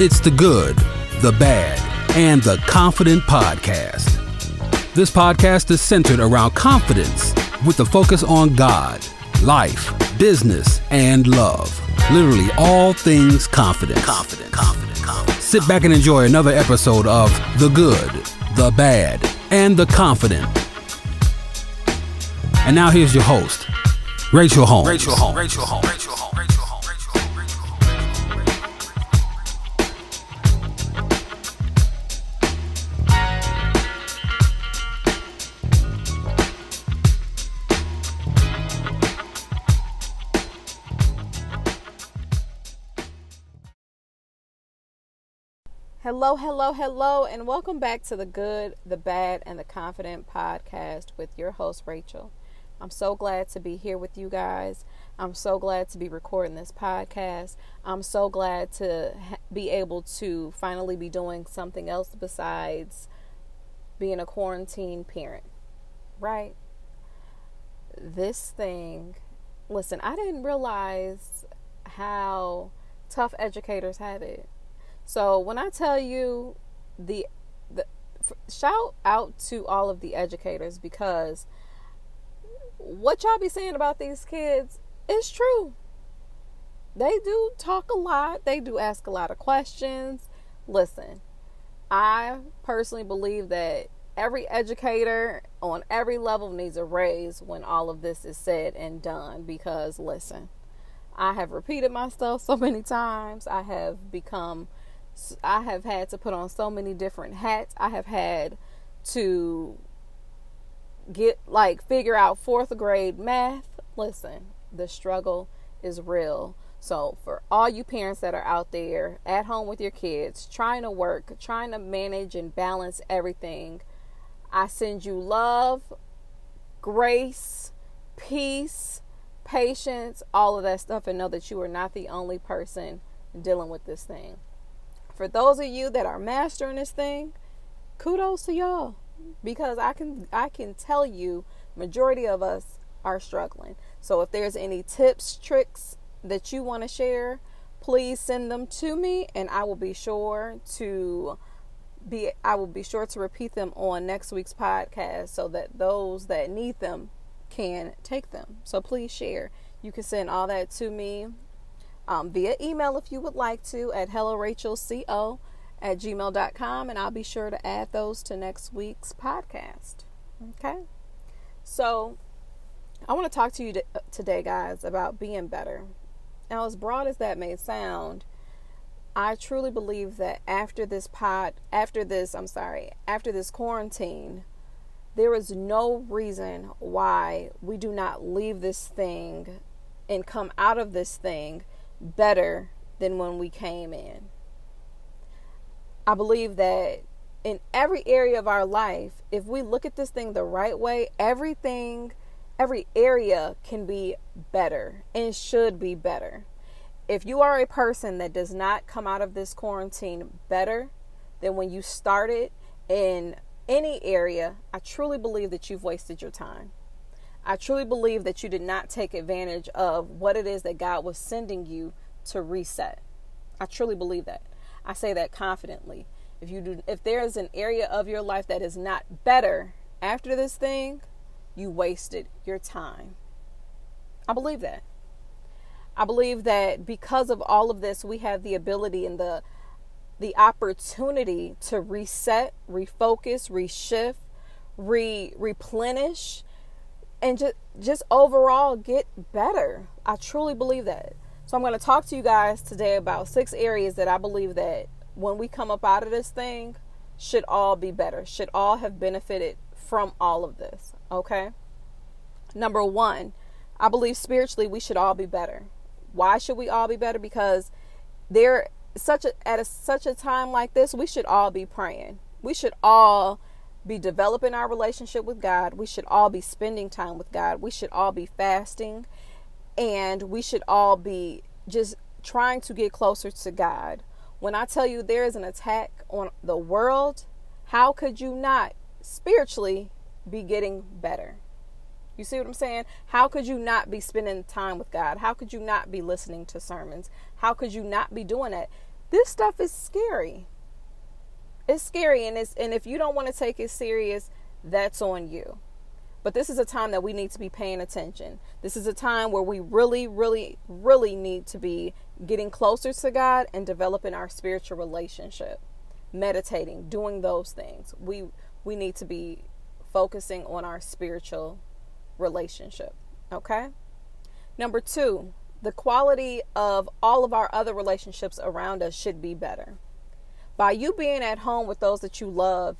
It's the good, the bad, and the confident podcast. This podcast is centered around confidence with the focus on God, life, business, and love. Literally all things confidence. Confident, confident, confident. Sit back and enjoy another episode of The Good, the Bad, and the Confident. And now here's your host, Rachel Holmes. Rachel Holmes. Rachel Holmes. Rachel Holmes. Hello, hello, hello, and welcome back to the Good, the Bad, and the Confident podcast with your host, Rachel. I'm so glad to be here with you guys. I'm so glad to be recording this podcast. I'm so glad to be able to finally be doing something else besides being a quarantine parent, right? This thing, listen, I didn't realize how tough educators have it. So when I tell you the the shout out to all of the educators because what y'all be saying about these kids is true. They do talk a lot, they do ask a lot of questions. Listen, I personally believe that every educator on every level needs a raise when all of this is said and done because listen, I have repeated myself so many times. I have become I have had to put on so many different hats. I have had to get like figure out fourth grade math. Listen, the struggle is real. So, for all you parents that are out there at home with your kids, trying to work, trying to manage and balance everything, I send you love, grace, peace, patience, all of that stuff, and know that you are not the only person dealing with this thing for those of you that are mastering this thing, kudos to y'all because I can I can tell you majority of us are struggling. So if there's any tips, tricks that you want to share, please send them to me and I will be sure to be I will be sure to repeat them on next week's podcast so that those that need them can take them. So please share. You can send all that to me um, via email if you would like to at hellorachelco at gmail.com and I'll be sure to add those to next week's podcast. Okay? So, I want to talk to you today, guys, about being better. Now, as broad as that may sound, I truly believe that after this pod, after this, I'm sorry, after this quarantine, there is no reason why we do not leave this thing and come out of this thing better than when we came in. I believe that in every area of our life, if we look at this thing the right way, everything, every area can be better and should be better. If you are a person that does not come out of this quarantine better than when you started in any area, I truly believe that you've wasted your time. I truly believe that you did not take advantage of what it is that God was sending you to reset. I truly believe that. I say that confidently. If you do if there is an area of your life that is not better after this thing, you wasted your time. I believe that. I believe that because of all of this, we have the ability and the the opportunity to reset, refocus, reshift, re replenish, and just just overall get better. I truly believe that. So I'm going to talk to you guys today about six areas that I believe that when we come up out of this thing should all be better. Should all have benefited from all of this, okay? Number 1, I believe spiritually we should all be better. Why should we all be better? Because there such a at a, such a time like this, we should all be praying. We should all be developing our relationship with God. We should all be spending time with God. We should all be fasting. And we should all be just trying to get closer to God. When I tell you there is an attack on the world, how could you not spiritually be getting better? You see what I'm saying? How could you not be spending time with God? How could you not be listening to sermons? How could you not be doing that? this stuff is scary. It's scary and it's and if you don't want to take it serious, that's on you. But this is a time that we need to be paying attention. This is a time where we really, really, really need to be getting closer to God and developing our spiritual relationship, meditating, doing those things. We we need to be focusing on our spiritual relationship. Okay? Number 2, the quality of all of our other relationships around us should be better. By you being at home with those that you love,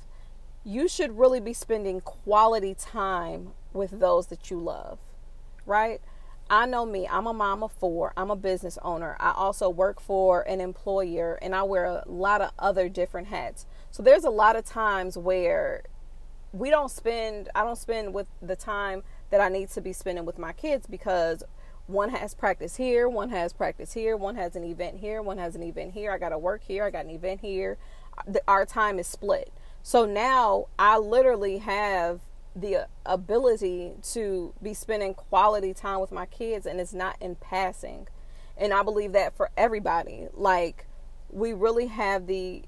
you should really be spending quality time with those that you love, right? I know me, I'm a mom of four, I'm a business owner. I also work for an employer and I wear a lot of other different hats. So there's a lot of times where we don't spend, I don't spend with the time that I need to be spending with my kids because one has practice here, one has practice here, one has an event here, one has an event here. I got to work here, I got an event here. Uh, our time is split. So now I literally have the ability to be spending quality time with my kids and it's not in passing. And I believe that for everybody. Like we really have the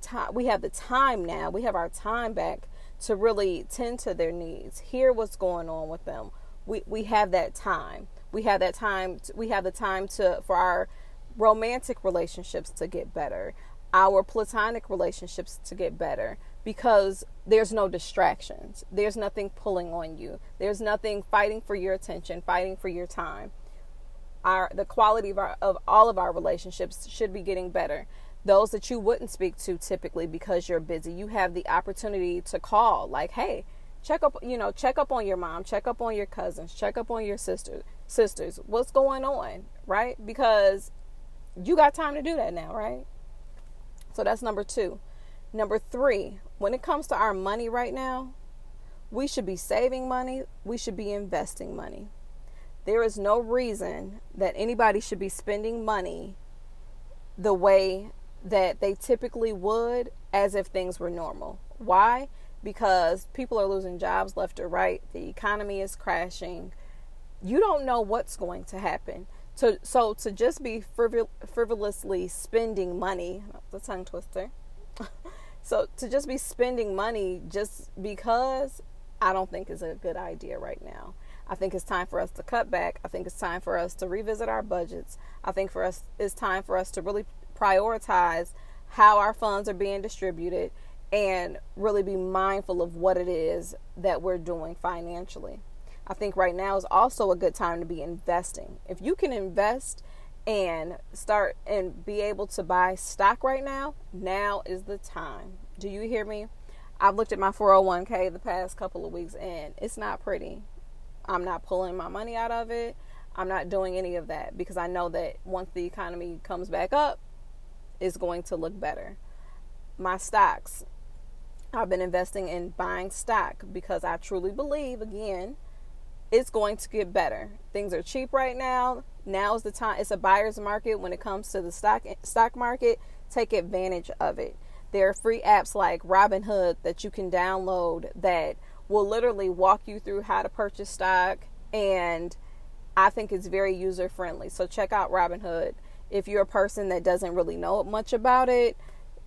time we have the time now. We have our time back to really tend to their needs, hear what's going on with them. We we have that time. We have that time to, we have the time to for our romantic relationships to get better, our platonic relationships to get better because there's no distractions. There's nothing pulling on you. There's nothing fighting for your attention, fighting for your time. Our the quality of our of all of our relationships should be getting better. Those that you wouldn't speak to typically because you're busy, you have the opportunity to call like, "Hey, check up, you know, check up on your mom, check up on your cousins, check up on your sister, sisters. What's going on?" Right? Because you got time to do that now, right? So that's number 2. Number 3, when it comes to our money right now, we should be saving money, we should be investing money. There is no reason that anybody should be spending money the way that they typically would as if things were normal. Why? Because people are losing jobs left or right, the economy is crashing. You don't know what's going to happen. So, so to just be frivol- frivolously spending money, the tongue twister, So to just be spending money just because I don't think is a good idea right now. I think it's time for us to cut back. I think it's time for us to revisit our budgets. I think for us it's time for us to really prioritize how our funds are being distributed and really be mindful of what it is that we're doing financially. I think right now is also a good time to be investing. If you can invest and start and be able to buy stock right now, now is the time. Do you hear me? I've looked at my 401k the past couple of weeks and it's not pretty. I'm not pulling my money out of it. I'm not doing any of that because I know that once the economy comes back up, it's going to look better. My stocks, I've been investing in buying stock because I truly believe, again, it's going to get better. Things are cheap right now. Now is the time. It's a buyer's market when it comes to the stock stock market. Take advantage of it. There are free apps like Robinhood that you can download that will literally walk you through how to purchase stock and I think it's very user friendly. So check out Robinhood if you're a person that doesn't really know much about it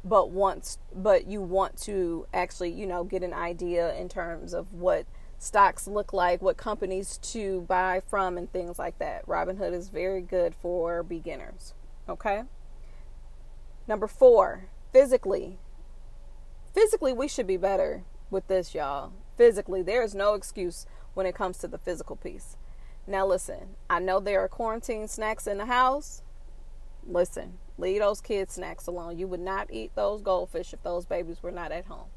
but wants but you want to actually, you know, get an idea in terms of what stocks look like, what companies to buy from, and things like that. Robinhood is very good for beginners. Okay. Number four, physically. Physically, we should be better with this, y'all. Physically, there is no excuse when it comes to the physical piece. Now, listen, I know there are quarantine snacks in the house. Listen, leave those kids' snacks alone. You would not eat those goldfish if those babies were not at home.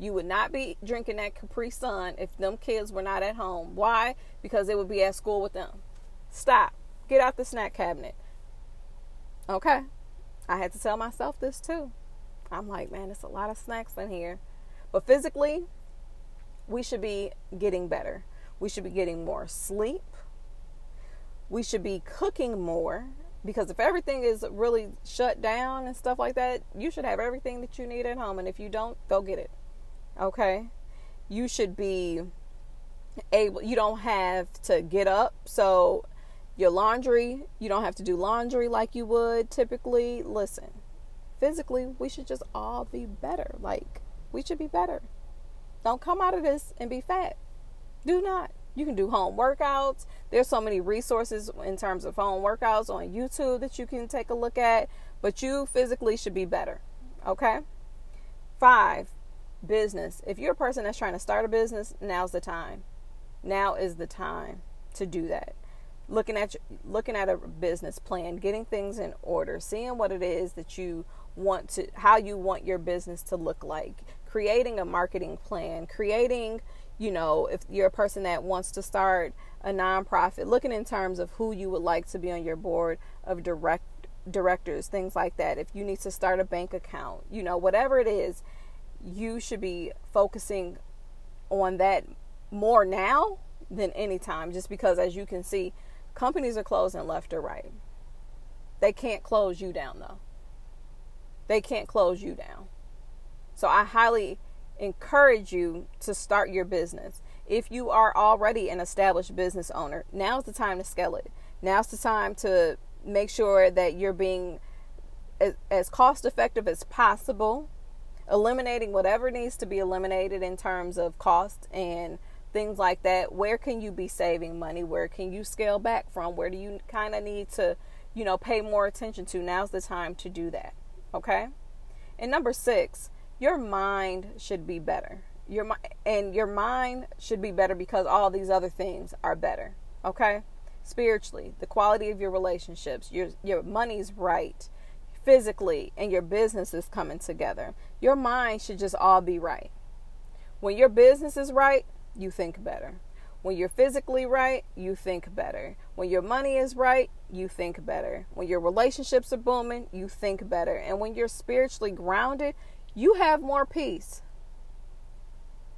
You would not be drinking that Capri Sun if them kids were not at home. Why? Because they would be at school with them. Stop. Get out the snack cabinet. Okay. I had to tell myself this too. I'm like, man, it's a lot of snacks in here. But physically, we should be getting better. We should be getting more sleep. We should be cooking more because if everything is really shut down and stuff like that, you should have everything that you need at home. And if you don't, go get it okay you should be able you don't have to get up so your laundry you don't have to do laundry like you would typically listen physically, we should just all be better. Like, we should be better. Don't come out of this and be fat. Do not. You can do home workouts. There's so many resources in terms of home workouts on YouTube that you can take a look at, but you physically should be better. Okay? Five, business. If you're a person that's trying to start a business, now's the time. Now is the time to do that. Looking at looking at a business plan, getting things in order, seeing what it is that you want to how you want your business to look like, creating a marketing plan, creating, you know, if you're a person that wants to start a nonprofit, looking in terms of who you would like to be on your board of direct directors, things like that. If you need to start a bank account, you know, whatever it is, you should be focusing on that more now than any time just because as you can see companies are closing left or right. They can't close you down though. They can't close you down. So i highly encourage you to start your business. If you are already an established business owner now's the time to scale it. Now's the time to make sure that you're being as, as cost effective as possible eliminating whatever needs to be eliminated in terms of cost and things like that. Where can you be saving money? Where can you scale back from? Where do you kind of need to, you know, pay more attention to? Now's the time to do that. Okay? And number 6, your mind should be better. Your and your mind should be better because all these other things are better. Okay? Spiritually, the quality of your relationships, your your money's right physically and your business is coming together. Your mind should just all be right. When your business is right, you think better. When you're physically right, you think better. When your money is right, you think better. When your relationships are booming, you think better. And when you're spiritually grounded, you have more peace.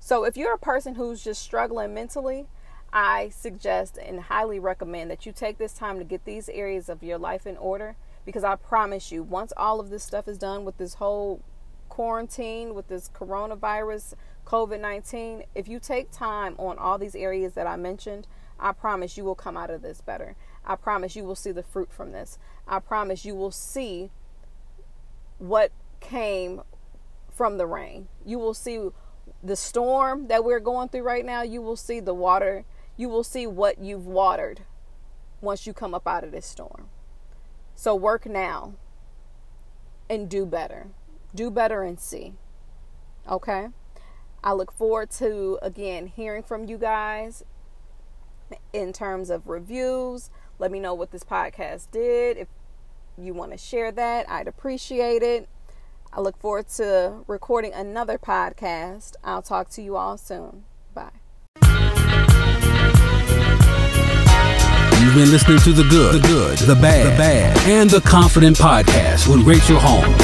So if you're a person who's just struggling mentally, I suggest and highly recommend that you take this time to get these areas of your life in order because I promise you, once all of this stuff is done with this whole quarantine, with this coronavirus, COVID 19, if you take time on all these areas that I mentioned, I promise you will come out of this better. I promise you will see the fruit from this. I promise you will see what came from the rain. You will see the storm that we're going through right now. You will see the water. You will see what you've watered once you come up out of this storm. So work now and do better. Do better and see. Okay? I look forward to, again, hearing from you guys in terms of reviews. Let me know what this podcast did. If you want to share that, I'd appreciate it. I look forward to recording another podcast. I'll talk to you all soon. Bye. You've been listening to the good, the good, the bad, the bad, and the confident podcast with Rachel Holmes.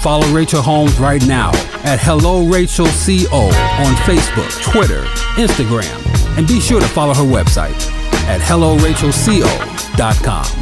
Follow Rachel Holmes right now at Hello Rachel CO on Facebook, Twitter, Instagram, and be sure to follow her website at HelloRachelCO.com.